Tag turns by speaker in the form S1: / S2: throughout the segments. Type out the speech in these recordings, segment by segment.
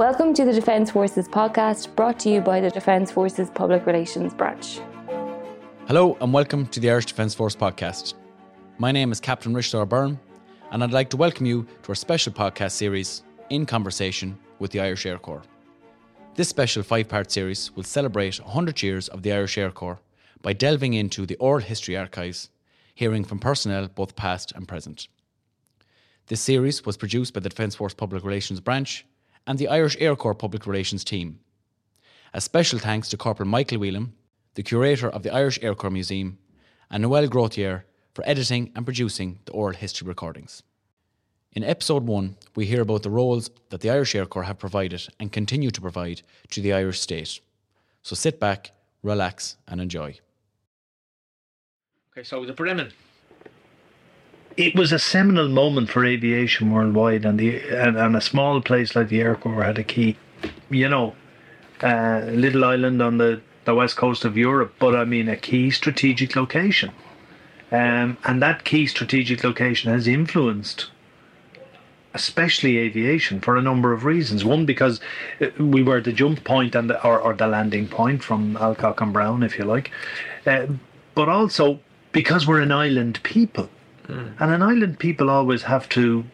S1: Welcome to the Defence Forces podcast brought to you by the Defence Forces Public Relations Branch.
S2: Hello and welcome to the Irish Defence Force podcast. My name is Captain Richard Byrne and I'd like to welcome you to our special podcast series, In Conversation with the Irish Air Corps. This special five part series will celebrate 100 years of the Irish Air Corps by delving into the oral history archives, hearing from personnel both past and present. This series was produced by the Defence Force Public Relations Branch and the Irish Air Corps Public Relations Team. A special thanks to Corporal Michael Whelan, the curator of the Irish Air Corps Museum, and Noelle Grothier for editing and producing the oral history recordings. In episode 1, we hear about the roles that the Irish Air Corps have provided and continue to provide to the Irish state. So sit back, relax, and enjoy.
S3: Okay, so the Bremen.
S4: It was a seminal moment for aviation worldwide, and the and, and a small place like the Air Corps had a key. You know, uh, a little island on the the west coast of Europe, but I mean a key strategic location, um, and that key strategic location has influenced. Especially aviation for a number of reasons. One, because uh, we were the jump point and the, or, or the landing point from Alcock and Brown, if you like, uh, but also because we're an island people. And an island people always have to,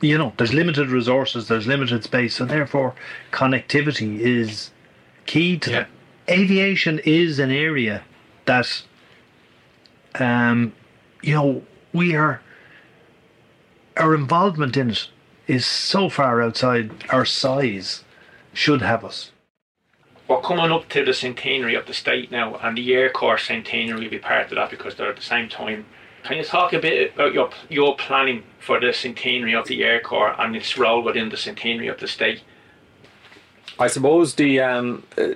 S4: you know, there's limited resources, there's limited space, so therefore connectivity is key to
S3: Yeah.
S4: that. Aviation is an area that, um, you know, we are, our involvement in it is so far outside our size, should have us.
S3: We're coming up to the centenary of the state now, and the Air Corps centenary will be part of that because they're at the same time. Can you talk a bit about your your planning for the centenary of the Air Corps and its role within the centenary of the state?
S5: I suppose the um, uh,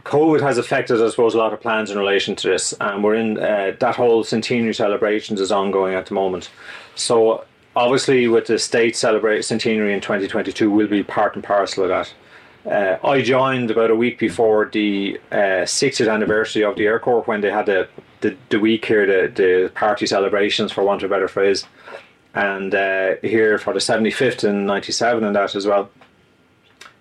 S5: COVID has affected, I suppose, a lot of plans in relation to this, and we're in uh, that whole centenary celebrations is ongoing at the moment. So obviously, with the state celebrate centenary in 2022, will be part and parcel of that. Uh, I joined about a week before the uh, 60th anniversary of the Air Corps when they had the, the, the week here, the, the party celebrations, for want of a better phrase, and uh, here for the 75th and 97 and that as well.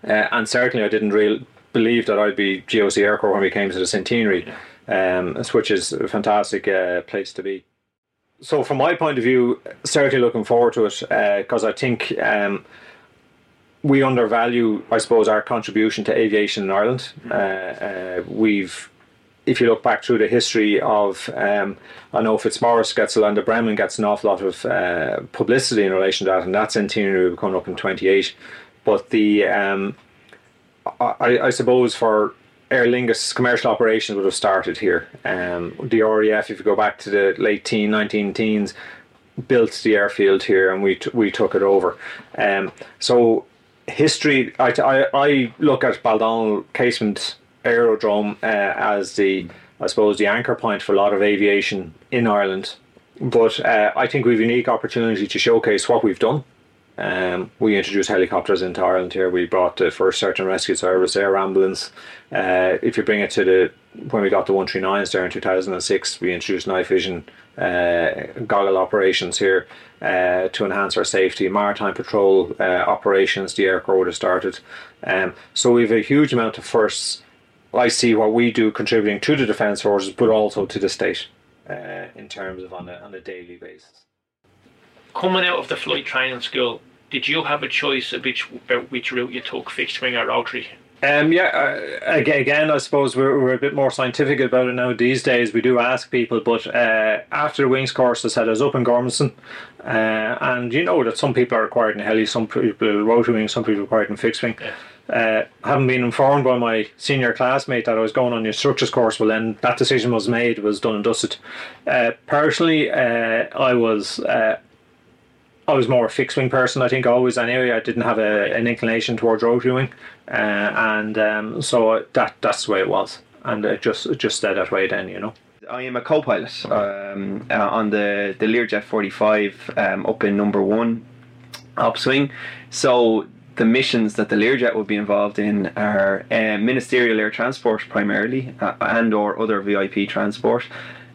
S5: Uh, and certainly, I didn't really believe that I'd be GOC Air Corps when we came to the centenary, um, which is a fantastic uh, place to be. So, from my point of view, certainly looking forward to it because I think um, we undervalue, I suppose, our contribution to aviation in Ireland. Uh, uh, we've if you look back through the history of, um, I know Fitzmaurice gets a and Bremen gets an awful lot of uh, publicity in relation to that, and that centenary will coming up in 28. But the, um, I, I suppose for Aer Lingus, commercial operations would have started here. Um, the RAF, if you go back to the late teen, 19 teens, built the airfield here and we, t- we took it over. Um, so history, I, I, I look at Baldonnel Casement Aerodrome uh, as the, I suppose, the anchor point for a lot of aviation in Ireland. But uh, I think we've a unique opportunity to showcase what we've done. Um, we introduced helicopters into Ireland here. We brought the first search and rescue service, air ambulance. Uh, if you bring it to the when we got the 139s there in 2006, we introduced night vision uh, goggle operations here uh, to enhance our safety. Maritime patrol uh, operations, the Air Corps started. Um, so we have a huge amount of firsts. I see what we do contributing to the defence forces, but also to the state uh, in terms of on a, on a daily basis.
S3: Coming out of the flight training school, did you have a choice of which about which route you took, fixed wing or rotary?
S5: Um, yeah, uh, again, I suppose we're, we're a bit more scientific about it now these days. We do ask people, but uh, after the wings course, I said I was up in Gormanston, uh, and you know that some people are required in heli, some people rotary wing, some people required in fixed wing. Uh, having been informed by my senior classmate that I was going on the instructors course, well, then that decision was made, was done and dusted. Uh, personally, uh, I was. Uh, I was more a fixed wing person, I think, always anyway. I didn't have a, an inclination towards rotary wing, uh, and um, so that that's the way it was, and it just it just stayed that way then, you know.
S6: I am a co-pilot um, uh, on the the Learjet 45 um, up in number one ops wing. So the missions that the Learjet will be involved in are uh, ministerial air transport primarily, uh, and or other VIP transport.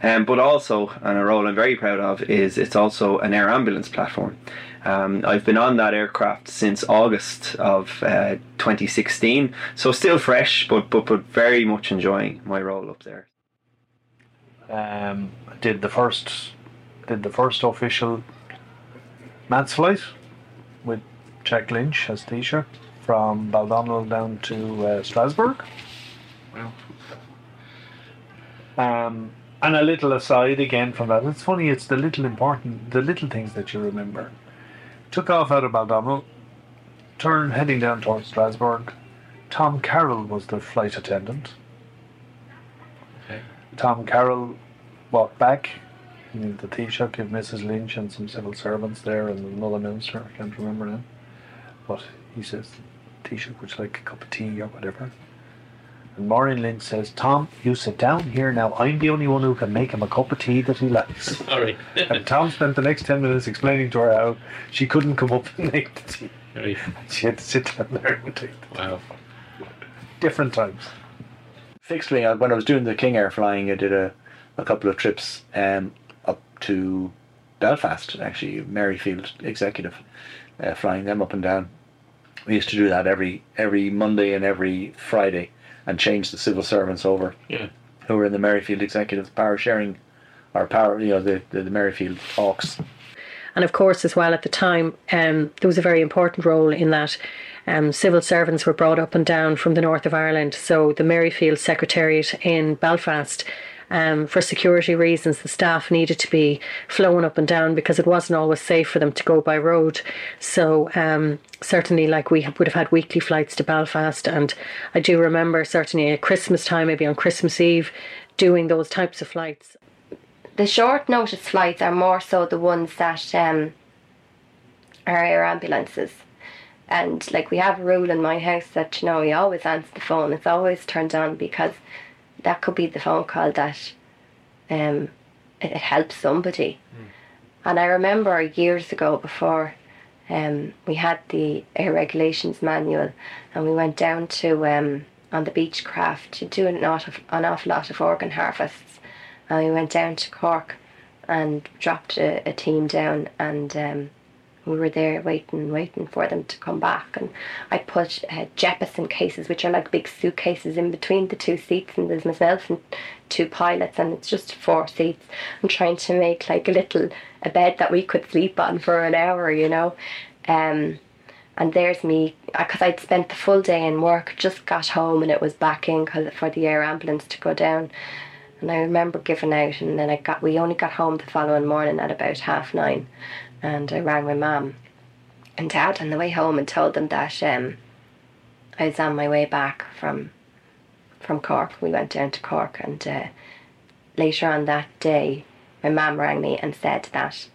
S7: Um, but also, and a role I'm very proud of, is it's also an air ambulance platform. Um, I've been on that aircraft since August of uh, 2016, so still fresh, but, but but very much enjoying my role up there.
S4: Um, did the first did the first official man's flight with Jack Lynch as Taoiseach from Baldonnel down to uh, Strasbourg.
S3: Wow.
S4: Um, and a little aside again from that, it's funny. It's the little important, the little things that you remember. Took off out of Baldonnel, turned heading down towards Strasbourg. Tom Carroll was the flight attendant.
S3: Okay.
S4: Tom Carroll walked back. The Taoiseach gave Mrs. Lynch and some civil servants there and another minister, I can't remember now. But he says, Taoiseach, would you like a cup of tea or whatever? And Maureen Lynch says, Tom, you sit down here now. I'm the only one who can make him a cup of tea that he likes.
S3: All right.
S4: and Tom spent the next 10 minutes explaining to her how she couldn't come up and make the tea.
S3: right.
S4: She had to sit down there and take the
S3: Wow.
S4: different times.
S8: fixed wing. uh, When I was doing the King Air flying, I did a, a couple of trips um, up to Belfast, actually, Maryfield Executive, uh, flying them up and down. We used to do that every every Monday and every Friday, and change the civil servants over
S3: Yeah.
S8: who were in the Maryfield Executive power sharing, or power, you know, the the, the Maryfield talks.
S9: And of course, as well, at the time, um, there was a very important role in that um, civil servants were brought up and down from the north of Ireland. So the Maryfield Secretariat in Belfast, um, for security reasons, the staff needed to be flown up and down because it wasn't always safe for them to go by road. So um, certainly, like we would have had weekly flights to Belfast, and I do remember certainly at Christmas time, maybe on Christmas Eve, doing those types of flights.
S10: the short notice flights are more so the ones that um, are air ambulances. And like we have a rule in my house that you know we always answer the phone. It's always turned on because that could be the phone call that um, it, it helps somebody. And I remember years ago before um, we had the air regulations manual and we went down to um, on the Beechcraft to do an awful, an awful lot of organ harvests and we went down to Cork and dropped a, a team down and um, we were there waiting waiting for them to come back. And I put uh, Jeppesen cases which are like big suitcases in between the two seats and there's myself and two pilots and it's just four seats I'm trying to make like a little a bed that we could sleep on for an hour you know? Um, and there's me because I'd spent the full day in work just got home and it was back in for the air ambulance to go down. And I remember giving out, and then I got we only got home the following morning at about half nine, and I rang my mum and dad on the way home and told them that um, I was on my way back from from Cork. We went down to Cork, and uh, later on that day, my mum rang me and said that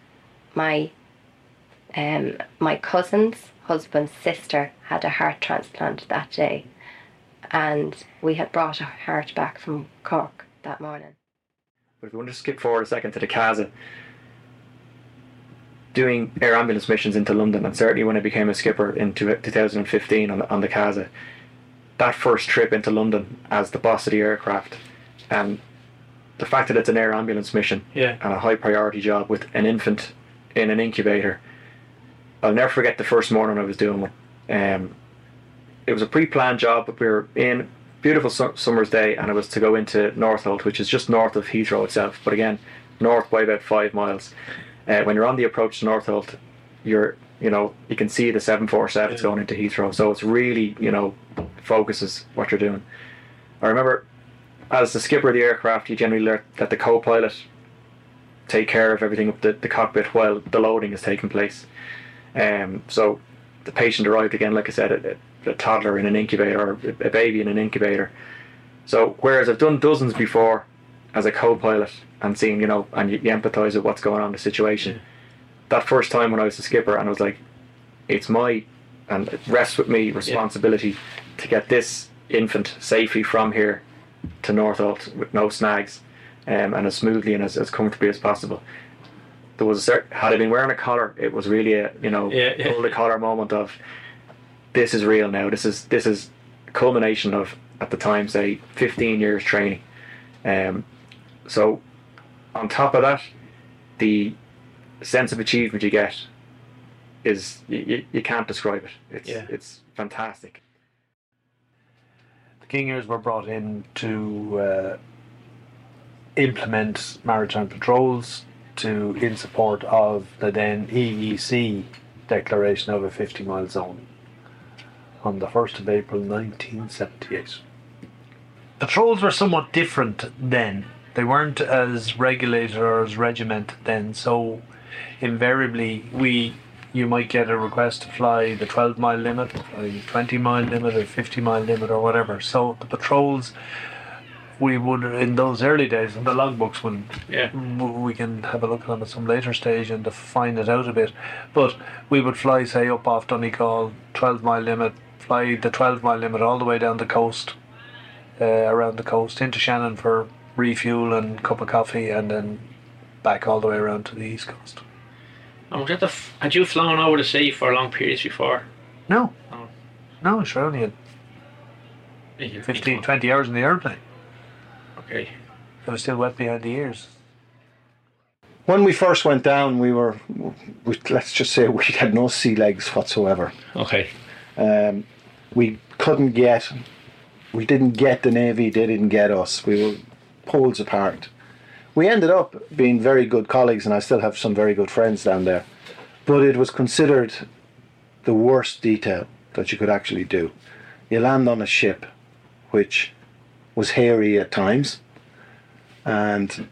S10: my um, my cousin's husband's sister had a heart transplant that day, and we had brought a heart back from Cork that morning.
S11: But if we want to skip forward a second to the CASA, doing air ambulance missions into London, and certainly when I became a skipper in 2015 on the, on the CASA, that first trip into London as the boss of the aircraft, and the fact that it's an air ambulance mission
S3: Yeah.
S11: and a high priority job with an infant in an incubator, I'll never forget the first morning I was doing one. Um, it was a pre-planned job, but we were in beautiful su- summer's day, and it was to go into Northolt, which is just north of Heathrow itself. But again, north by about five miles. Uh, when you're on the approach to Northolt, you're you know you can see the seven four sevens going into Heathrow, so it's really you know focuses what you're doing. I remember as the skipper of the aircraft, you generally let, let the co-pilot take care of everything up the, the cockpit while the loading is taking place. Um, so the patient arrived again, like I said, a, a toddler in an incubator or a baby in an incubator. So whereas I've done dozens before as a co-pilot and seeing you know, and you, you empathise with what's going on in the situation. That first time when I was the skipper and I was like, it's my and it rests with me responsibility to get this infant safely from here to Northolt with no snags um, and as smoothly and as, as comfortably as possible. There was a certain, had I been wearing a collar, it was really a you know
S3: Yeah, yeah.
S11: pull the collar moment of this is real now. This is this is culmination of at the time say 15 years training. Um, so on top of that, the sense of achievement you get is you, you can't describe it. It's
S4: Yeah.
S11: it's fantastic.
S4: The King Airs were brought in to uh, implement maritime patrols to in support of the then EEC declaration of a 50 mile zone on the 1st of April 1978. Patrols were somewhat different then. They weren't as regulated or as regimented then, so invariably we you might get a request to fly the 12 mile limit, fly 20 mile limit, or 50 mile limit, or whatever. So the patrols we would in those early days, and the logbooks will
S3: Yeah.
S4: we can have a look at them at some later stage and to find it out a bit. But we would fly, say, up off Donegal, 12 mile limit, fly the 12 mile limit all the way down the coast, uh, around the coast, into Shannon for refuel and cup of coffee, and then back all the way around to the east coast.
S3: And was that the f- had you flown over the sea for long periods before?
S4: No.
S3: Oh.
S4: No, sure, only had 15, 20 hours in the airplane.
S3: Okay.
S4: I was still wet behind the ears.
S12: When we first went down, we were, we, let's just say, we had no sea legs whatsoever.
S3: Okay.
S12: Um, we couldn't get, we didn't get the Navy, they didn't get us. We were poles apart. We ended up being very good colleagues, and I still have some very good friends down there. But it was considered the worst detail that you could actually do. You land on a ship, which was hairy at times, and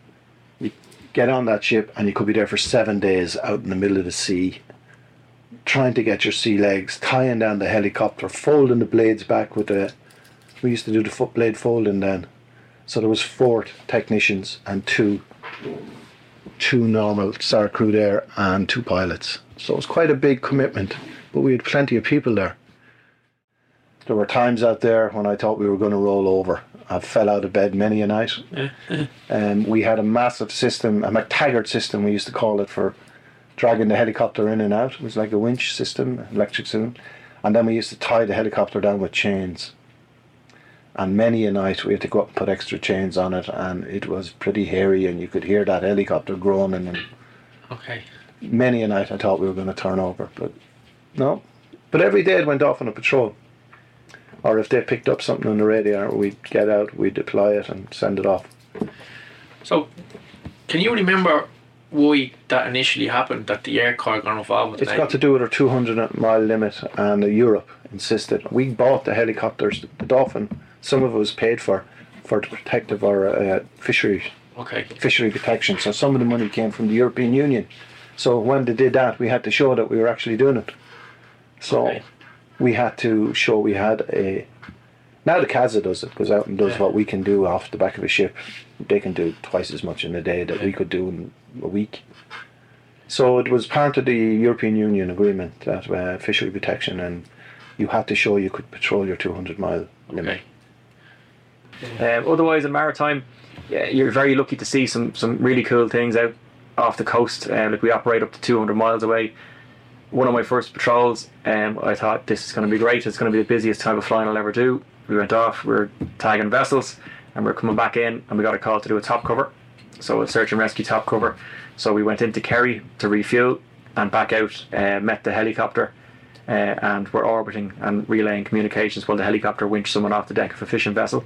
S12: you get on that ship, and you could be there for seven days out in the middle of the sea trying to get your sea legs, tying down the helicopter, folding the blades back with the. We used to do the foot blade folding then, so there was four technicians and two, two normal SAR crew there and two pilots. So it was quite a big commitment, but we had plenty of people there. There were times out there when I thought we were going to roll over. I fell out of bed many a night. Um, we had a massive system, a McTaggart system, we used to call it, for dragging the helicopter in and out. It was like a winch system, electric system. And then we used to tie the helicopter down with chains. And many a night we had to go up and put extra chains on it, and it was pretty hairy, and you could hear that helicopter groaning. And
S3: Okay.
S12: many a night I thought we were going to turn over, but no. But every day it went off on a patrol. Or if they picked up something on the radar, we'd get out, we'd deploy it, and send it off.
S3: So, can you remember why that initially happened? That the air corps got involved with
S12: It's
S3: the
S12: got to do with our 200 mile limit, and Europe insisted. We bought the helicopters, the Dolphin. Some of it was paid for, for the protective or uh, fishery
S3: Okay.
S12: fishery protection. So some of the money came from the European Union. So when they did that, we had to show that we were actually doing it. So
S3: Okay.
S12: we had to show we had a. Now the CASA does it, goes out and does
S3: Yeah.
S12: what we can do off the back of a ship. They can do twice as much in a day that we could do in a week. So it was part of the European Union agreement that uh, fishery protection, and you had to show you could patrol your 200 mile limit.
S3: Okay.
S11: Um, otherwise, in maritime, yeah, you're very lucky to see some some really cool things out off the coast. Uh, like we operate up to 200 miles away. One of my first patrols, um, I thought this is going to be great. It's going to be the busiest time of flying I'll ever do. We went off, We are tagging vessels, and we are coming back in, and we got a call to do a top cover, so a search and rescue top cover. So we went into Kerry to refuel and back out. Uh, met the helicopter, uh, and we're orbiting and relaying communications while the helicopter winched someone off the deck of a fishing vessel.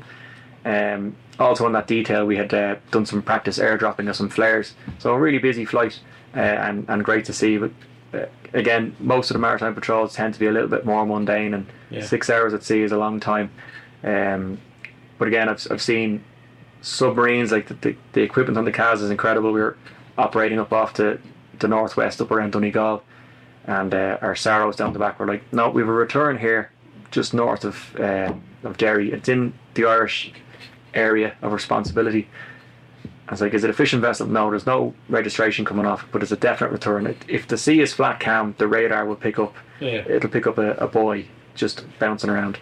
S11: Um, also, on that detail, we had uh, done some practice airdropping of some flares. So, a really busy flight uh, and, and great to see. But uh, again, most of the maritime patrols tend to be a little bit more mundane, and
S3: Yeah.
S11: six hours at sea is a long time. Um, but again, I've, I've seen submarines, like the, the, the equipment on the CAS is incredible. We were operating up off to the northwest, up around Donegal, and uh, our Sarrows down the back were like, no, we have a return here just north of, uh, of Derry. It's in the Irish area of responsibility. I was like, is it a fishing vessel? No, there's no registration coming off, but it's a definite return. It, if the sea is flat calm, the radar will pick up.
S3: Yeah.
S11: It'll pick up a, a buoy just bouncing around.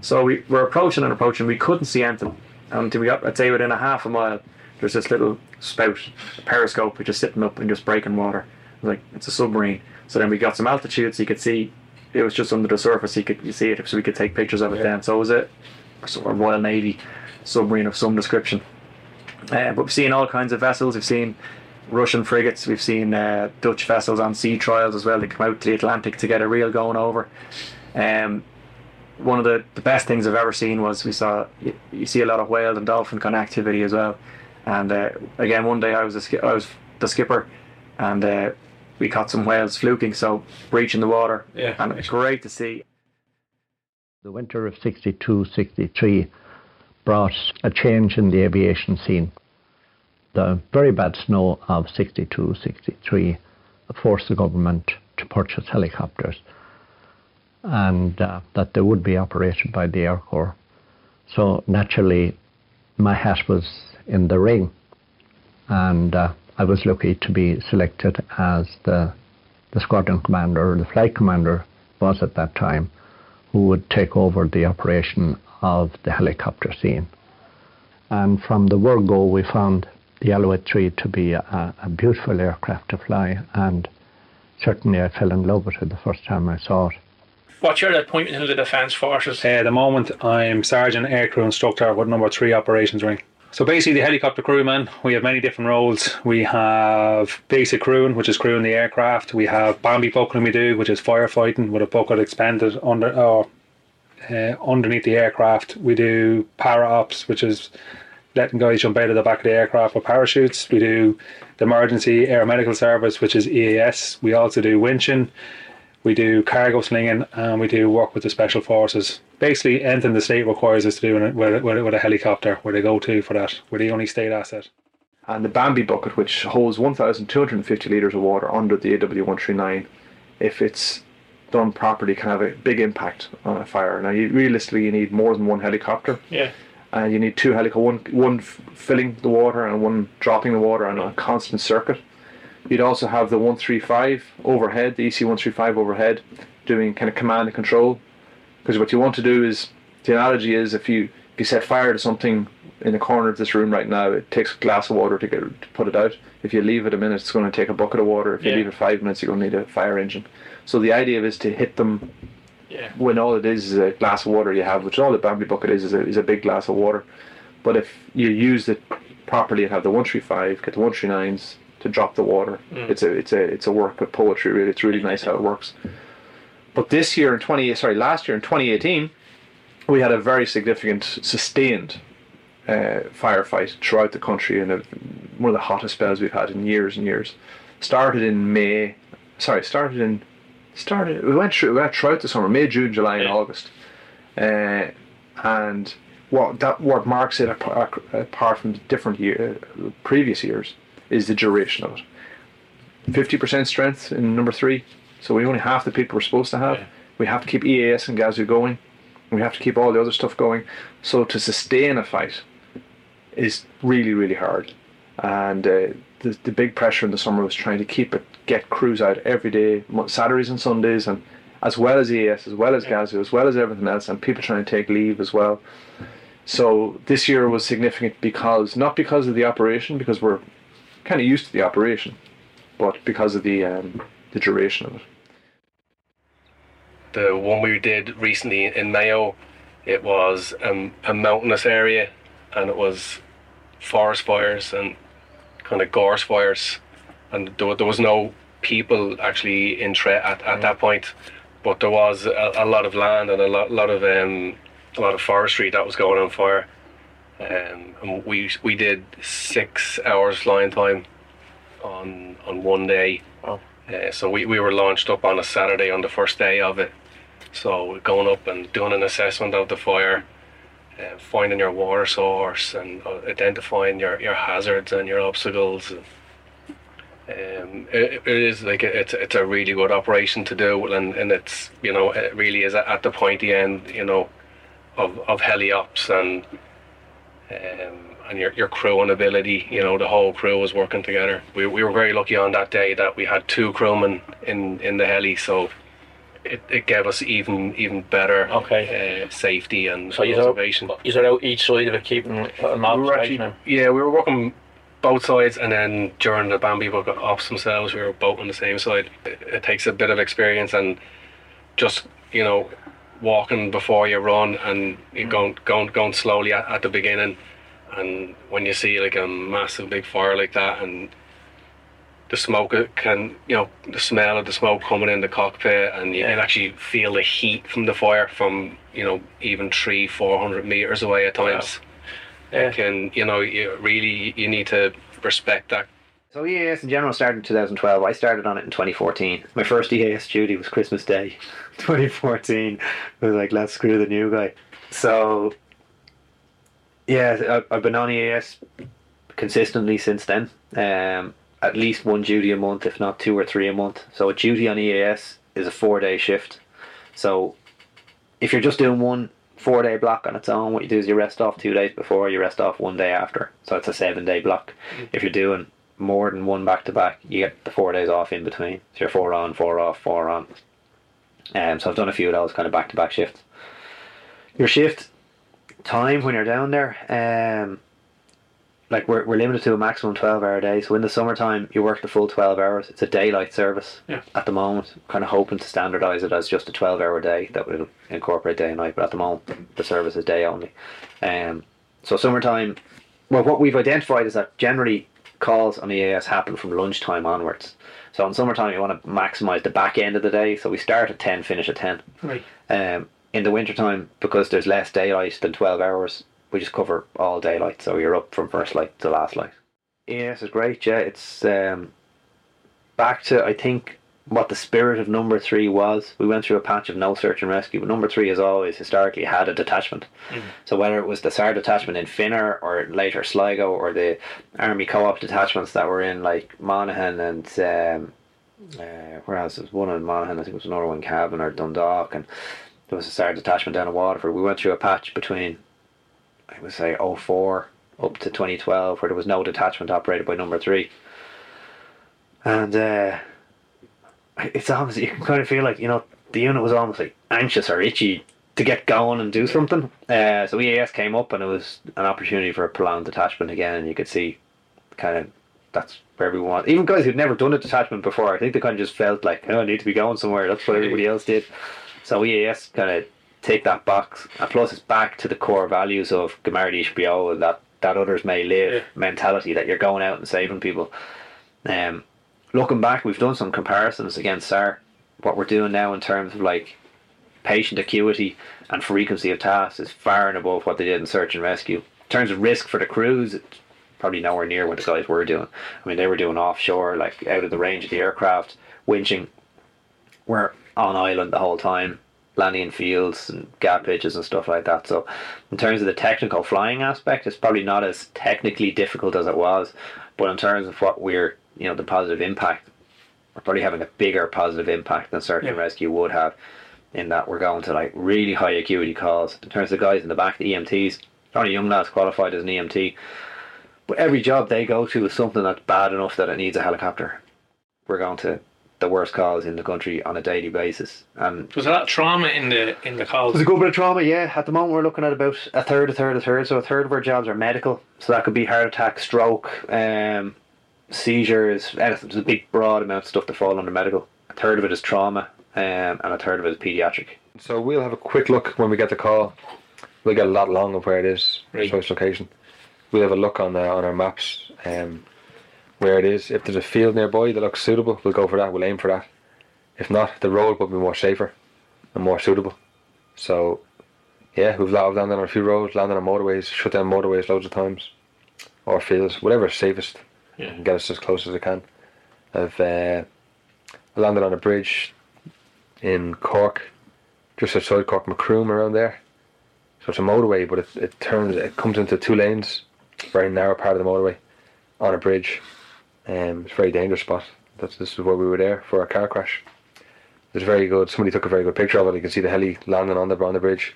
S11: So we were approaching and approaching. We couldn't see anything until we got, I'd say, within a half a mile. There's this little spout, a periscope, which is sitting up and just breaking water. I was like, it's a submarine. So then we got some altitude, so you could see. It was just under the surface. You could you see it, so we could take pictures of it. Then, so it was a sort of Royal Navy submarine of some description. Uh, but we've seen all kinds of vessels. We've seen Russian frigates. We've seen uh, Dutch vessels on sea trials as well. They come out to the Atlantic to get a reel going over. Um, one of the, the best things I've ever seen was we saw you, you see a lot of whale and dolphin kind of activity as well. And uh, again, one day I was a, ski- I was the skipper, and uh, we caught some whales fluking, so breaching the water.
S3: Yeah.
S11: and it's great to see.
S13: The winter of 62 63 brought a change in the aviation scene. The very bad snow of 62 63 forced the government to purchase helicopters and uh, that they would be operated by the Air Corps. So naturally, my hat was in the ring, and uh, I was lucky to be selected as the, the squadron commander, or the flight commander was at that time, who would take over the operation of the helicopter scene. And from the word go, we found the Alouette 3 to be a, a beautiful aircraft to fly, and certainly I fell in love with it the first time I saw it.
S3: What's your appointment into the Defence Forces?
S14: Uh, at the moment, I'm Sergeant Aircrew Instructor with number three operations wing. So basically, the helicopter crewman, we have many different roles. We have basic crewing, which is crewing the aircraft. We have Bambi buckling we do, which is firefighting with a bucket expended under or uh, underneath the aircraft. We do para ops, which is letting guys jump out of the back of the aircraft with parachutes. We do the emergency air medical service, which is EAS. We also do winching. We do cargo slinging and we do work with the special forces. Basically, anything the state requires us to do with, with, with a helicopter, where they go to for that. We're the only state asset.
S15: And the Bambi bucket, which holds 1,250 litres of water under the AW139, if it's done properly, can have a big impact on a fire. Now, you, realistically, you need more than one helicopter.
S3: Yeah.
S15: And you need two helicopters, one, one f- filling the water and one dropping the water on a constant circuit. You'd also have the 135 overhead, the EC 135 overhead, doing kind of command and control. Because what you want to do is, the analogy is if you if you set fire to something in the corner of this room right now, it takes a glass of water to get to put it out. If you leave it a minute, it's going to take a bucket of water. If you
S3: Yeah.
S15: leave it five minutes, you're going to need a fire engine. So the idea is to hit them
S3: Yeah.
S15: when all it is is a glass of water you have, which all the Bambi bucket is is a, is a big glass of water. But if you use it properly and have the 135, get the 139s to drop the water,
S3: Mm.
S15: it's a it's a it's a work of poetry. Really, it's really nice how it works. But this year in 20 sorry last year in 2018, we had a very significant sustained uh, firefight throughout the country in a, one of the hottest spells we've had in years and years. Started in May, sorry, started in started we went through we went throughout the summer, May, June, July, and August, uh, and what that what marks it apart, apart from different year previous years is the duration of it. Fifty percent strength in number three, so we only half the people we're supposed to have. We have to keep EAS and GASU going. We have to keep all the other stuff going. So to sustain a fight is really really hard, and uh, the the big pressure in the summer was trying to keep it, get crews out every day, Saturdays and Sundays, and as well as EAS, as well as GASU, as well as everything else, and people trying to take leave as well. So this year was significant because not because of the operation, because we're kind of used to the operation, but because of the um, the duration of it.
S16: the one we did recently in Mayo, it was um, a mountainous area and it was forest fires and kind of gorse fires, and there, there was no people actually in threat at, at that point, but there was a, a lot of land and a lot, lot of um, a lot of forestry that was going on fire. Um, and we we did six hours flying time on on one day. Uh, so we, we were launched up on a Saturday on the first day of it. So going up and doing an assessment of the fire, uh, finding your water source and uh, identifying your, your hazards and your obstacles. Um, it, it is like a, it's it's a really good operation to do, and, and it's you know it really is at the pointy end you know of of heliops and um, and your your crew and ability. You know the whole crew was working together. We we were very lucky on that day that we had two crewmen in in the heli, so it, it gave us even even better
S3: okay.
S16: uh, safety and
S3: So you're
S16: observation.
S3: you're out each side of it, keeping an
S16: we actually, yeah, we were working both sides, and then during the Bambi book ops themselves, we were both on the same side. It, it takes a bit of experience and just you know walking before you run and you mm. going going going slowly at, at the beginning, And when you see like a massive big fire like that, and the smoke can, you know, the smell of the smoke coming in the cockpit, and you can actually feel the heat from the fire from, you know, even three, four hundred meters away at times.
S3: Yeah.
S16: Can, you know, you really you need to respect that
S7: So EAS in general started in 2012. I started on it in 2014. My first EAS duty was Christmas Day, 2014. I was like, let's screw the new guy. So yeah, I've been on EAS consistently since then. Um, at least one duty a month, if not two or three a month. So a duty on EAS is a four day shift. So if you're just doing one four day block on its own, what you do is you rest off two days before, you rest off one day after. So it's a seven day block. If you're doing more than one back to back, you get the four days off in between. So you're four on, four off, four on. Um, so I've done a few of those kind of back to back shifts. Your shift time when you're down there, um, like we're, we're limited to a maximum 12 hour day. So in the summertime, you work the full 12 hours. It's a daylight service
S3: Yeah.
S7: at the moment. Kind of hoping to standardise it as just a 12 hour day that will incorporate day and night. But at the moment, the service is day only. Um, so summertime, well, what we've identified is that generally calls on the EAS happen from lunchtime onwards. So in summertime, you want to maximise the back end of the day. So we start at 10, finish at 10.
S3: Right.
S7: Um, in the wintertime, because there's less daylight than 12 hours, we just cover all daylight. So you're up from first light to last light. Yes, it's great. Yeah, it's um, back to, I think, what the spirit of number three was. We went through a patch of no search and rescue, but number three has always historically had a detachment. So whether it was the SAR detachment in Finner or later Sligo or the Army co-op detachments that were in like Monaghan and um, uh, where else? There was one in Monaghan, I think it was another one in Cavan or Dundalk, and there was a SAR detachment down in Waterford. We went through a patch between, I would say, 04 up to 2012 where there was no detachment operated by number three. And uh, it's almost, you can kind of feel like, you know, the unit was almost like anxious or itchy to get going and do something. Uh, so EAS came up and it was an opportunity for a prolonged detachment again, and you could see kind of that's where everyone was. Even guys who'd never done a detachment before, I think they kind of just felt like, oh, I need to be going somewhere. That's what everybody else did. So EAS kind of take that box, and plus it's back to the core values of Gamardi HBO and that, that others may live mentality that you're going out and saving people. Um, looking back, we've done some comparisons against SAR. What we're doing now in terms of like patient acuity and frequency of tasks is far and above what they did in search and rescue. In terms of risk for the crews, it's probably nowhere near what the guys were doing. I mean, they were doing offshore, like out of the range of the aircraft, winching. We're on island the whole time, landing in fields and GAA pitches and stuff like that. So, in terms of the technical flying aspect, it's probably not as technically difficult as it was. But in terms of what we're, you know, the positive impact, we're probably having a bigger positive impact than search and rescue would have. In that we're going to like really high acuity calls. In terms of the guys in the back, the EMTs, only young lads qualified as an EMT. But every job they go to is something that's bad enough that it needs a helicopter. We're going to the worst calls in the country on a daily basis. And
S3: There's a lot of trauma in the in the calls.
S7: there's a good bit of trauma, yeah. At the moment, we're looking at about a third, a third, a third. So a third of our jobs are medical. So that could be heart attack, stroke, um, seizures. Anything. There's a big, broad amount of stuff to fall under medical. A third of it is trauma, um, and a third of it is paediatric.
S17: So we'll have a quick look when we get the call. We'll get a lot long of where it is,
S3: Right.
S17: choice location. We'll have a look on the, on our maps, um, where it is. If there's a field nearby that looks suitable, we'll go for that. We'll aim for that. If not, the road will be more safer and more suitable. So, yeah, we've landed on a few roads, landed on motorways, shut down motorways loads of times, or fields, whatever's safest,
S3: Yeah.
S17: and get us as close as it can. I've uh, landed on a bridge in Cork, just outside Cork, Macroom, around there. So it's a motorway, but it, it turns, it comes into two lanes, very narrow part of the motorway, on a bridge. Um, it's a very dangerous spot. That's this is where we were there for a car crash. It's very good. Somebody took a very good picture of it. You can see the heli landing on the on the bridge.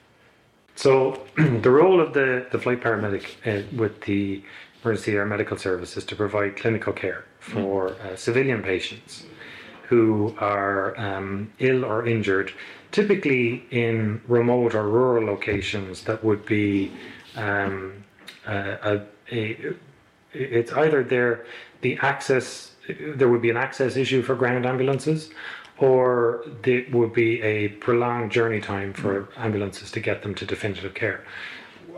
S18: So the role of the, the flight paramedic uh, with the emergency air medical service is to provide clinical care for uh, civilian patients who are um, ill or injured, typically in remote or rural locations that would be um, uh, a, a, it's either there the access there would be an access issue for ground ambulances or there would be a prolonged journey time for ambulances to get them to definitive care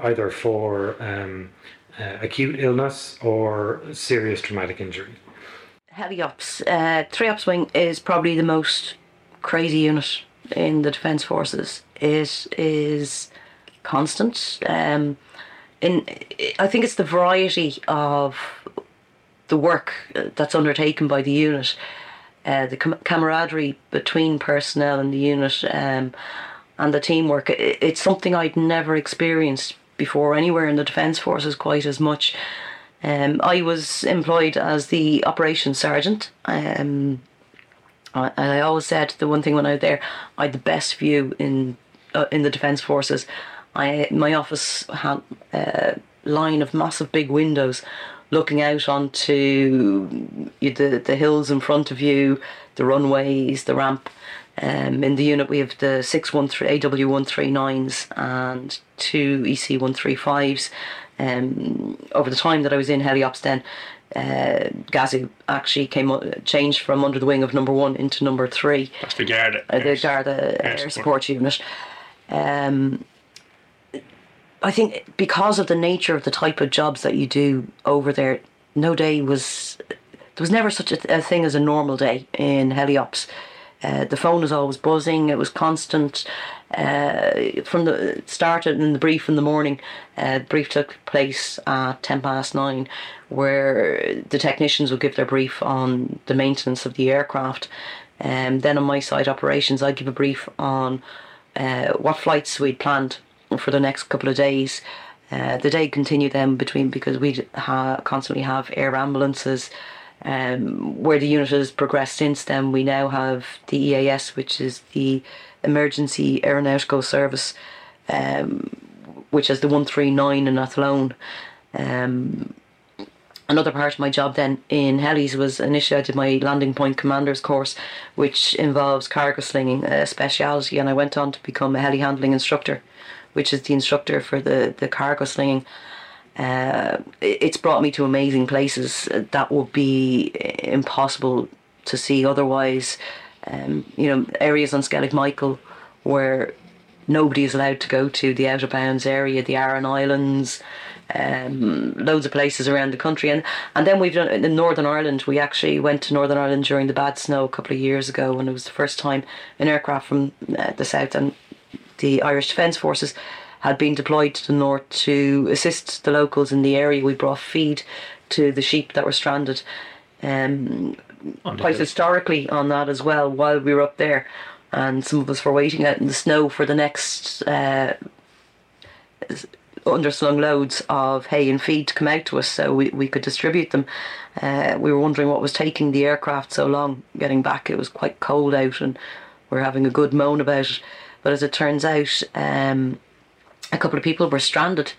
S18: either for um, uh, acute illness or serious traumatic injury.
S19: Heliops, uh, three ops wing is probably the most crazy unit in the Defence Forces. It is constant. Um, in, I think it's the variety of the work uh, that's undertaken by the unit, uh, the camaraderie between personnel and the unit, um, and the teamwork. It, it's something I'd never experienced before anywhere in the Defence Forces quite as much. Um, I was employed as the operations sergeant. Um, I, I always said the one thing when I was there, I had the best view in uh, in the Defence Forces. I my office had a line of massive big windows looking out onto the the hills in front of you, the runways, the ramp. Um, in the unit, we have the 613 AW139s and two EC135s. Um, over the time that I was in Heliops, then uh, actually came changed from under the wing of number one into number three.
S3: That's the Garda.
S19: Uh, the Garda Air, Air Support Unit. Um, I think because of the nature of the type of jobs that you do over there, no day was there was never such a, a thing as a normal day in Heliops. Uh, the phone was always buzzing. It was constant. Uh, from the started in the brief in the morning. Uh, brief took place at ten past nine, where the technicians would give their brief on the maintenance of the aircraft. And um, then on my side operations, I'd give a brief on uh, what flights we'd planned for the next couple of days. Uh, the day continued then between because we ha- constantly have air ambulances. Um, where the unit has progressed since then, we now have the EAS, which is the Emergency Aeromedical Service, um, which is the 139 in Athlone. Um, another part of my job then in helis was initially I did my landing point commanders course, which involves cargo slinging, a speciality, and I went on to become a heli handling instructor, which is the instructor for the, the cargo slinging. Uh, it's brought me to amazing places that would be impossible to see otherwise. Um, you know, areas on Skellig Michael where nobody is allowed to go to, the out of bounds area, the Aran Islands, um, loads of places around the country. And, and then we've done in Northern Ireland, we actually went to Northern Ireland during the bad snow a couple of years ago, and it was the first time an aircraft from uh, the south and the Irish Defence Forces had been deployed to the north to assist the locals in the area. We brought feed to the sheep that were stranded. Um, quite historically on that as well while we were up there and some of us were waiting out in the snow for the next uh, underslung loads of hay and feed to come out to us so we, we could distribute them. Uh, we were wondering what was taking the aircraft so long getting back. It was quite cold out and we are having a good moan about it. But as it turns out, um, a couple of people were stranded.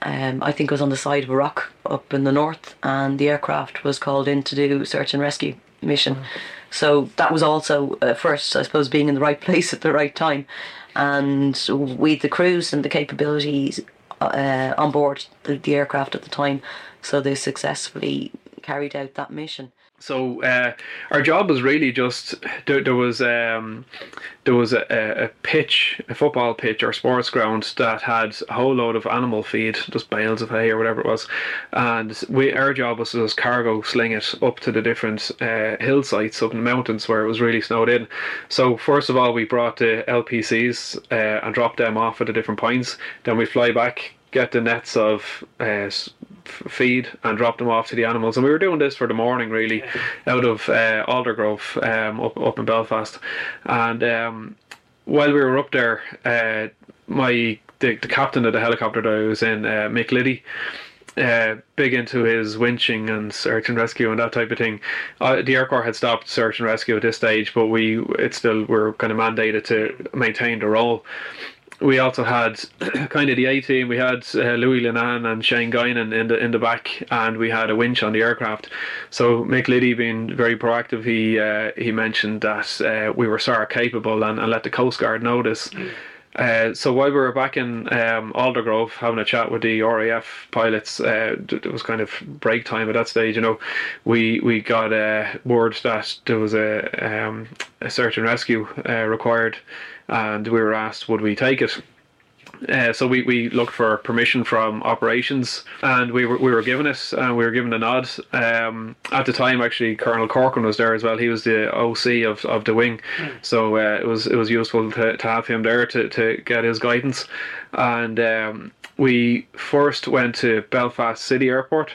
S19: Um, I think it was on the side of a rock up in the north, and the aircraft was called in to do search and rescue mission. Mm. So that was also uh, first, I suppose, being in the right place at the right time, and with the crews and the capabilities uh, on board the, the aircraft at the time, so they successfully carried out that mission.
S17: So uh, our job was really just there, there was um, there was a, a pitch, a football pitch or sports ground that had a whole load of animal feed, just bales of hay or whatever it was, and we our job was to just cargo sling it up to the different uh, hill sites up in the mountains where it was really snowed in. So first of all, we brought the LPCs uh, and dropped them off at the different points. Then we fly back, get the nets of uh, feed and drop them off to the animals. And we were doing this for the morning, really, out of uh, Aldergrove um, up up in Belfast. And um, while we were up there, uh, my the, the captain of the helicopter that I was in, uh, Mick Liddy. Uh, big into his winching and search and rescue and that type of thing. Uh, the Air Corps had stopped search and rescue at this stage, but we it still were kind of mandated to maintain the role we also had kind of the A team. We had uh, Louis Linan and Shane Guinan in the in the back, and we had a winch on the aircraft. So Mick Liddy being very proactive, he uh, he mentioned that uh, we were SAR capable and, and let the Coast Guard know this. Uh, so while we were back in um, Aldergrove having a chat with the RAF pilots, uh, it was kind of break time at that stage. You know, we we got uh, word that there was a um, a search and rescue uh, required and we were asked would we take it Uh, so we, we looked for permission from operations, and we were we were given it, and we were given a nod. Um, at the time, actually, Colonel Corkin was there as well. He was the OC of, of the wing, so uh, it was it was useful to, to have him there to, to get his guidance. And um, we first went to Belfast City Airport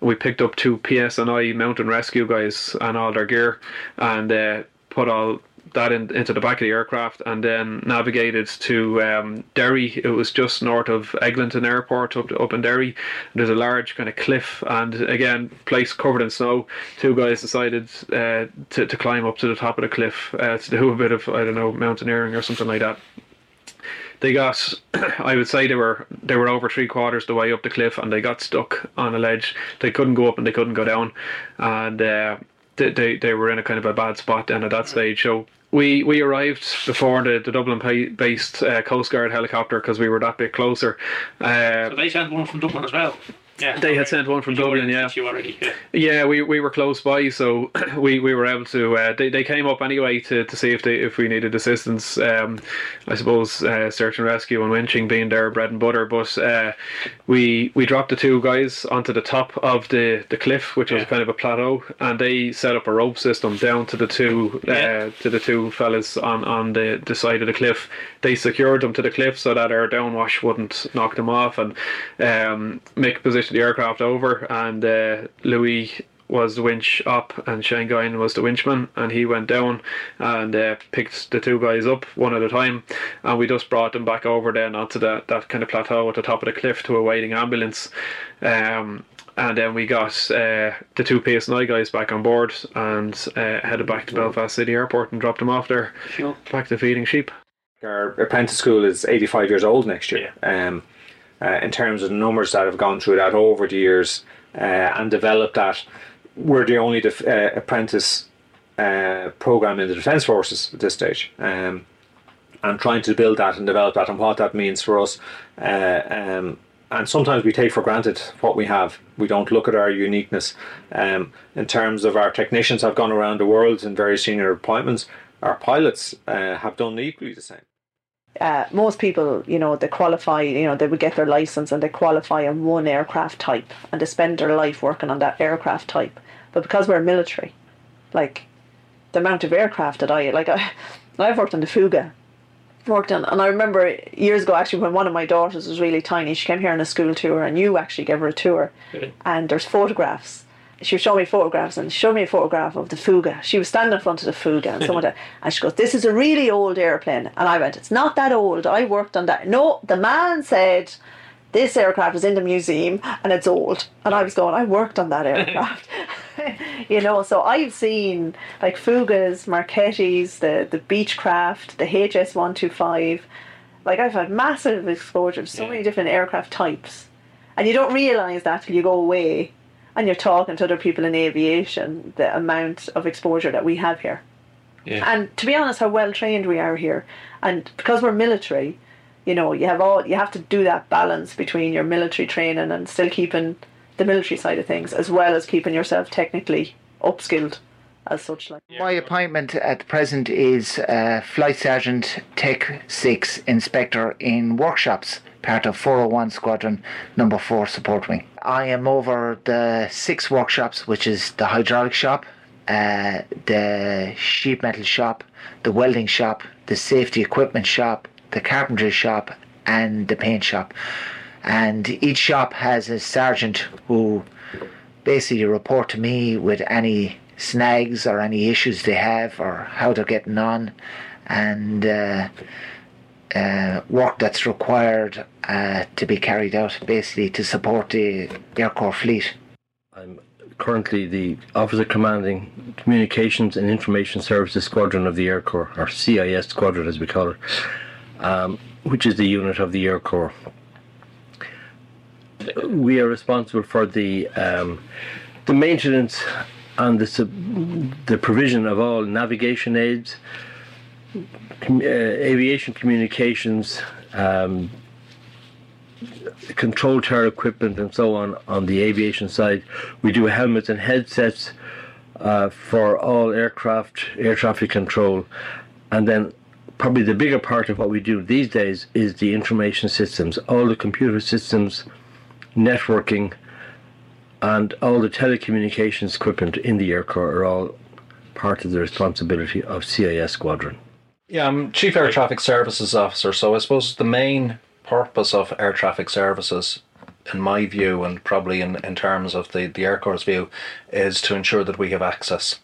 S17: we picked up two PSNI mountain rescue guys and all their gear and uh, put all that in, into the back of the aircraft and then navigated to um, Derry. It was just north of Eglinton Airport up, up in Derry. There's a large kind of cliff and again, place covered in snow. Two guys decided uh, to, to climb up to the top of the cliff uh, to do a bit of, I don't know, mountaineering or something like that they got I would say they were they were over three quarters the way up the cliff and they got stuck on a ledge. They couldn't go up and they couldn't go down, and uh, they, they were in a kind of a bad spot then at that stage. So we we arrived before the, the Dublin based uh, Coast Guard helicopter because we were that bit closer. Uh,
S3: so they sent one from Dublin as well. Yeah,
S17: they had sent one from Dublin. Yeah,
S3: already. Yeah.
S17: yeah, we, we were close by, so we, we were able to. Uh, they, they came up anyway to, to see if they if we needed assistance. Um, I suppose uh, search and rescue and winching being their bread and butter. But uh, we we dropped the two guys onto the top of the, the cliff, which was kind of a plateau, and they set up a rope system down to the two uh, to the two fellas on on the, the side of the cliff. They secured them to the cliff so that our downwash wouldn't knock them off and um, make a position the aircraft over, and uh, Louis was the winch up, and Shane Guyan was the winchman, and he went down and uh, picked the two guys up one at a time, and we just brought them back over then onto that that kind of plateau at the top of the cliff to a waiting ambulance. Um, and then we got uh, the two PSNI guys back on board and uh, headed back to Belfast City Airport and dropped them off there,
S3: sure.
S17: back to feeding sheep.
S11: Our apprentice school is 85 years old next year. Um, uh, in terms of the numbers that have gone through that over the years uh, and developed that. We're the only def- uh, apprentice uh, program in the Defence Forces at this stage. Um, and trying to build that and develop that and what that means for us. Um, and sometimes we take for granted what we have. We don't look at our uniqueness. Um, in terms of our technicians have gone around the world in very senior appointments, our pilots uh, have done equally the same
S20: uh, most people, you know, they qualify, you know, they would get their license and they qualify on one aircraft type and they spend their life working on that aircraft type. But because we're military, like the amount of aircraft that I like, I, I've worked on the Fouga, worked on, and I remember years ago actually when one of my daughters was really tiny, she came here on a school tour and you actually gave her a tour, and there's photographs she showed me photographs and showed me a photograph of the Fouga. She was standing in front of the Fouga and someone said, and she goes, This is a really old airplane. And I went, It's not that old. I worked on that. No, the man said this aircraft is in the museum and it's old. And I was going, I worked on that aircraft. you know, so I've seen like Fougas, Marchettis, the, the Beechcraft, the HS one two five. Like I've had massive exposure to so yeah. many different aircraft types. And you don't realise that till you go away and you're talking to other people in aviation, the amount of exposure that we have here.
S3: Yeah.
S20: And to be honest, how well trained we are here, and because we're military, you know, you have all you have to do that balance between your military training and still keeping the military side of things, as well as keeping yourself technically upskilled as such. Like
S21: my appointment at the present is uh, Flight Sergeant Tech Six Inspector in workshops part of 401 Squadron Number 4 Support Wing. I am over the six workshops, which is the hydraulic shop, uh, the sheet metal shop, the welding shop, the safety equipment shop, the carpentry shop, and the paint shop. And each shop has a sergeant who basically report to me with any snags or any issues they have or how they're getting on. And uh, uh, work that's required uh, to be carried out, basically to support the Air Corps fleet.
S22: I'm currently the officer commanding Communications and Information Services Squadron of the Air Corps, or CIS Squadron as we call it, um, which is the unit of the Air Corps. We are responsible for the um, the maintenance and the the provision of all navigation aids, uh, aviation communications, um, control tower equipment, and so on on the aviation side. We do helmets and headsets uh, for all aircraft, air traffic control, and then probably the bigger part of what we do these days is the information systems, all the computer systems, networking, and all the telecommunications equipment in the Air Corps are all part of the responsibility of CIS Squadron.
S23: Yeah, I'm Chief Air Traffic Services Officer, so I suppose the main purpose of air traffic services, in my view, and probably in, in terms of the, the Air Corps' view, is to ensure that we have access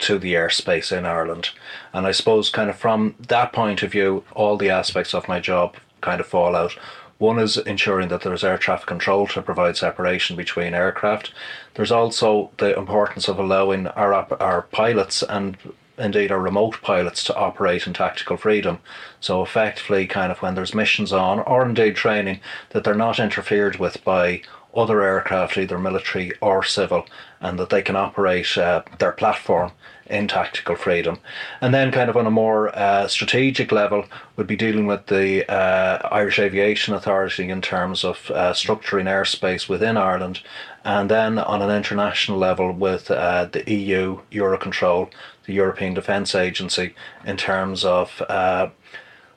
S23: to the airspace in Ireland. And I suppose, kind of from that point of view, all the aspects of my job kind of fall out. One is ensuring that there's air traffic control to provide separation between aircraft. There's also the importance of allowing our, our pilots and indeed our remote pilots to operate in tactical freedom. So effectively, kind of when there's missions on or indeed training, that they're not interfered with by other aircraft, either military or civil, and that they can operate uh, their platform in tactical freedom. And then, kind of on a more uh, strategic level, would be dealing with the uh, Irish Aviation Authority in terms of uh, structuring airspace within Ireland, and then on an international level with uh, the EU, Eurocontrol, the European Defence Agency, in terms of uh,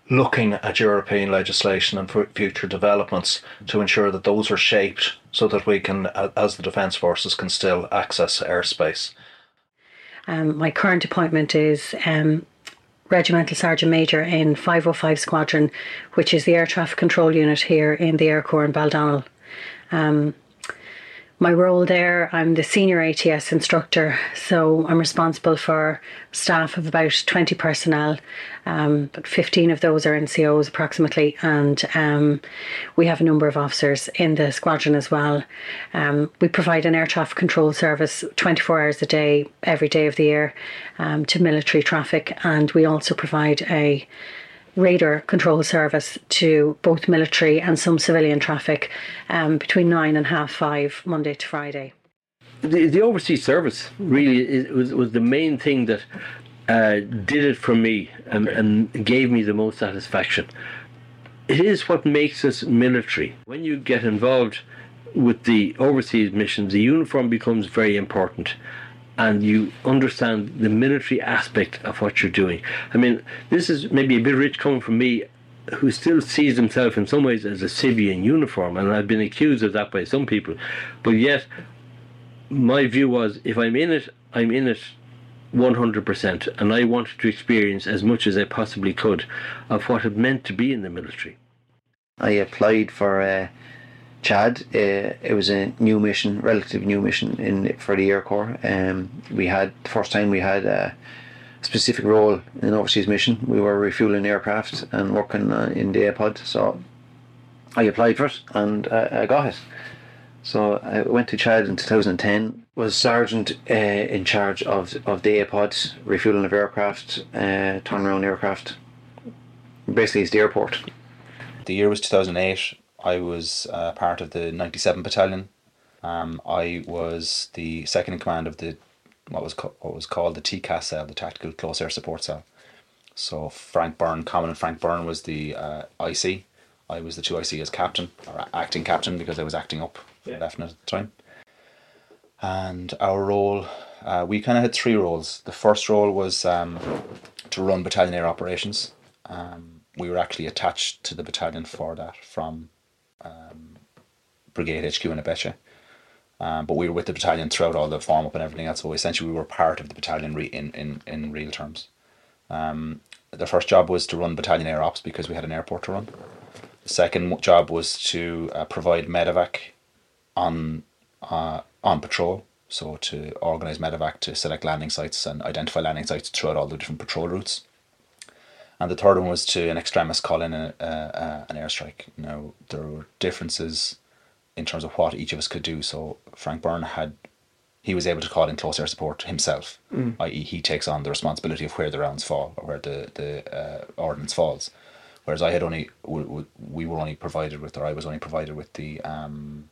S23: looking at European legislation and future developments to ensure that those are shaped so that we can, as the Defence Forces, can still access airspace.
S9: Um, my current appointment is um, Regimental Sergeant Major in 505 Squadron, which is the air traffic control unit here in the Air Corps in Baldonnel. Um, my role there, I'm the senior ATS instructor, so I'm responsible for staff of about 20 personnel, um, but 15 of those are NCOs approximately, and um, we have a number of officers in the squadron as well. Um, we provide an air traffic control service 24 hours a day, every day of the year, um, to military traffic, and we also provide a radar control service to both military and some civilian traffic um, between nine and half five, Monday to Friday.
S22: The, the overseas service really is, was, was the main thing that uh, did it for me and, and gave me the most satisfaction. It is what makes us military. When you get involved with the overseas missions, the uniform becomes very important and you understand the military aspect of what you're doing. I mean, this is maybe a bit rich coming from me, who still sees himself in some ways as a civilian uniform, and I've been accused of that by some people. But yet, my view was if I'm in it, I'm in it 100%, and I wanted to experience as much as I possibly could of what it meant to be in the military.
S7: I applied for uh, Chad. Uh, it was a new mission, relative new mission in for the Air Corps. Um, we had the first time we had a specific role in an overseas mission. We were refueling aircraft and working uh, in the APOD. So I applied for it and uh, I got it. So I went to Chad in 2010. Was sergeant uh, in charge of of the APOD, refueling of aircraft, uh, turnaround aircraft. Basically, it's the airport.
S24: The year was 2008. I was uh, part of the 97 Battalion. Um, I was the second in command of the what was co- what was called the TCAS cell, the Tactical Close Air Support Cell. So Frank Byrne, Commandant Frank Byrne, was the uh, IC. I was the two IC as captain or acting captain because I was acting up
S3: Yeah.
S24: lieutenant at the time. And our role, uh, we kind of had three roles. The first role was um, to run battalion air operations. Um, we were actually attached to the battalion for that from um, Brigade HQ in Abeche. Um, but we were with the battalion throughout all the form up and everything else. So essentially, we were part of the battalion re- in, in, in real terms. Um, the first job was to run battalion air ops because we had an airport to run. The second job was to uh, provide medevac on uh, on patrol. So to organise medevac to select landing sites and identify landing sites throughout all the different patrol routes. And the third one was to an extremist call in a, a, a, an airstrike. Now there were differences in terms of what each of us could do. So Frank Byrne had he was able to call in close air support himself,
S17: Mm.
S24: i.e., he takes on the responsibility of where the rounds fall or where the the uh, ordnance falls. Whereas I had only w- w- we were only provided with, or I was only provided with the um,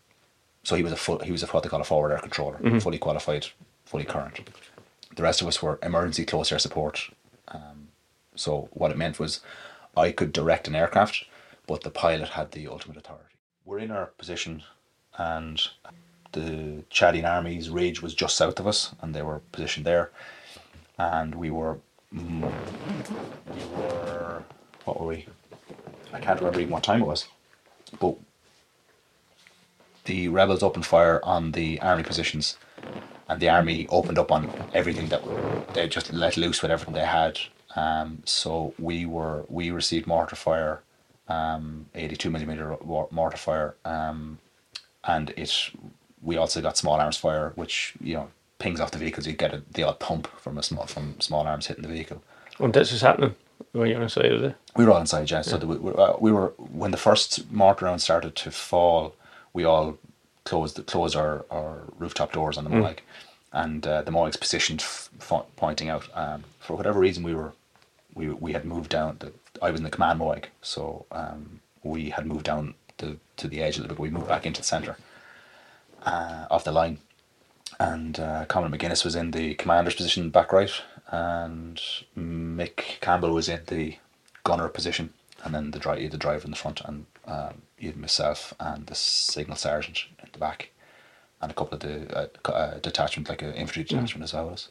S24: so he was a full he was a what they call a forward air controller,
S17: Mhm.
S24: fully qualified, fully current. The rest of us were emergency close air support. Um, so what it meant was I could direct an aircraft, but the pilot had the ultimate authority. We're in our position, and the Chadian army's ridge was just south of us, and they were positioned there, and we were mm, we were what were we? I can't remember even what time it was, but the rebels opened fire on the army positions, and the army opened up on everything that they just let loose with everything they had. Um, so we were we received mortar fire, um, eighty two millimeter mortar fire, um, and it we also got small arms fire, which you know pings off the vehicles. You get a, the odd pump from a small from small arms hitting the vehicle.
S3: And this is happening when you're inside of it.
S24: We were all inside, yeah. So
S3: Yeah.
S24: the, we, uh, we were when the first mortar round started to fall, we all closed closed our, our rooftop doors on the
S3: Mm.
S24: And uh, the Mowag's positioned, f- f- pointing out. Um, for whatever reason, we were we we had moved down. The, I was in the command Mowag, so um, we had moved down the to the edge a little bit. We moved back into the centre uh, the line, and uh, Colin McGuinness was in the commander's position back right, and Mick Campbell was in the gunner position, and then the driver, the driver in the front, and um, myself and the signal sergeant in the back, and a couple of the uh, uh, detachment, like an infantry detachment as well. as.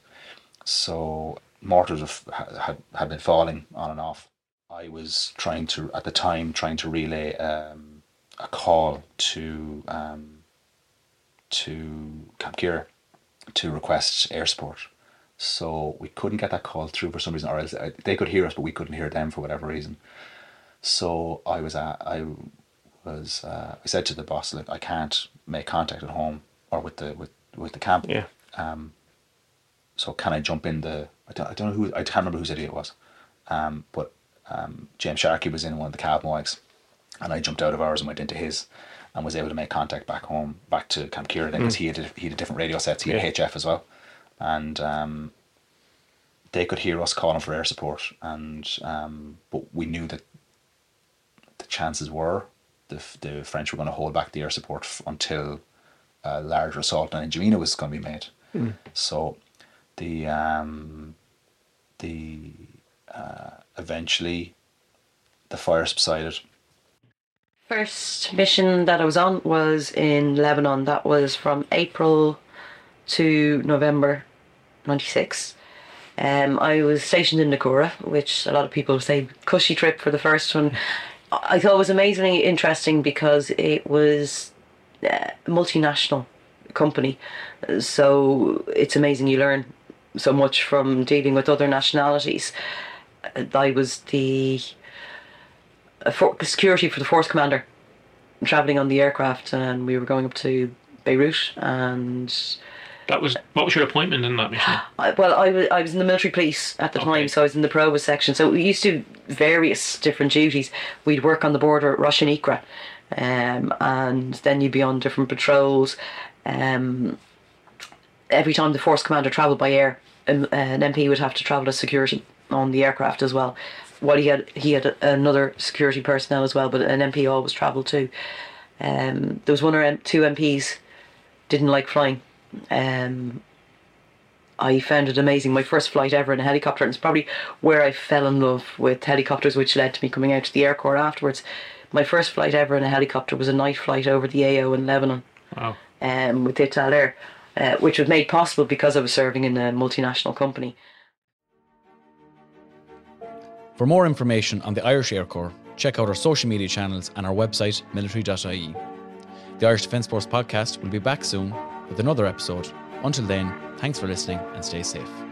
S24: So mortars have, had had been falling on and off. I was trying to at the time trying to relay um, a call to um, to Camp Ciara to request air support. So we couldn't get that call through for some reason, or else uh, they could hear us, but we couldn't hear them for whatever reason. So I was at, I was uh, I said to the boss, like I can't make contact at home or with the with with the camp.
S3: Yeah.
S24: Um. So can I jump in the? I don't, I don't know who I can't remember whose idea it was. Um. But um, James Sharkey was in one of the cab Mowags, and I jumped out of ours and went into his, and was able to make contact back home, back to Camp Ciara because
S3: Mm.
S24: he had a, he had a different radio sets. He had
S3: Yeah.
S24: HF as well, and um, they could hear us calling for air support, and um, but we knew that the chances were the the French were going to hold back the air support f- until a larger assault on N'Djamena was going to be made.
S3: Mm.
S24: So the um, the uh, eventually the fire subsided.
S19: First mission that I was on was in Lebanon. That was from April to November 96. Um, I was stationed in Naqoura, which a lot of people say cushy trip for the first one. I thought it was amazingly interesting because it was a multinational company. So it's amazing you learn so much from dealing with other nationalities. I was the for security for the force commander traveling on the aircraft and we were going up to Beirut and
S3: That was what was your appointment in that mission?
S19: I, well, I was I was in the military police at the time, so I was in the Provost section. So we used to do various different duties. We'd work on the border at Rosh Hanikra, um, and then you'd be on different patrols. Um, every time the force commander travelled by air, um, uh, an MP would have to travel as security on the aircraft as well. While he had, he had another security personnel as well, but an MP always travelled too. Um, there was one or two MPs didn't like flying. Um, I found it amazing. My first flight ever in a helicopter, and it's probably where I fell in love with helicopters, which led to me coming out to the Air Corps afterwards. My first flight ever in a helicopter was a night flight over the AO in Lebanon
S3: Wow.
S19: um, with ITALAIR, uh, which was made possible because I was serving in a multinational company.
S2: For more information on the Irish Air Corps, check out our social media channels and our website, military.ie. The Irish Defence Force podcast will be back soon with another episode. Until then, thanks for listening and stay safe.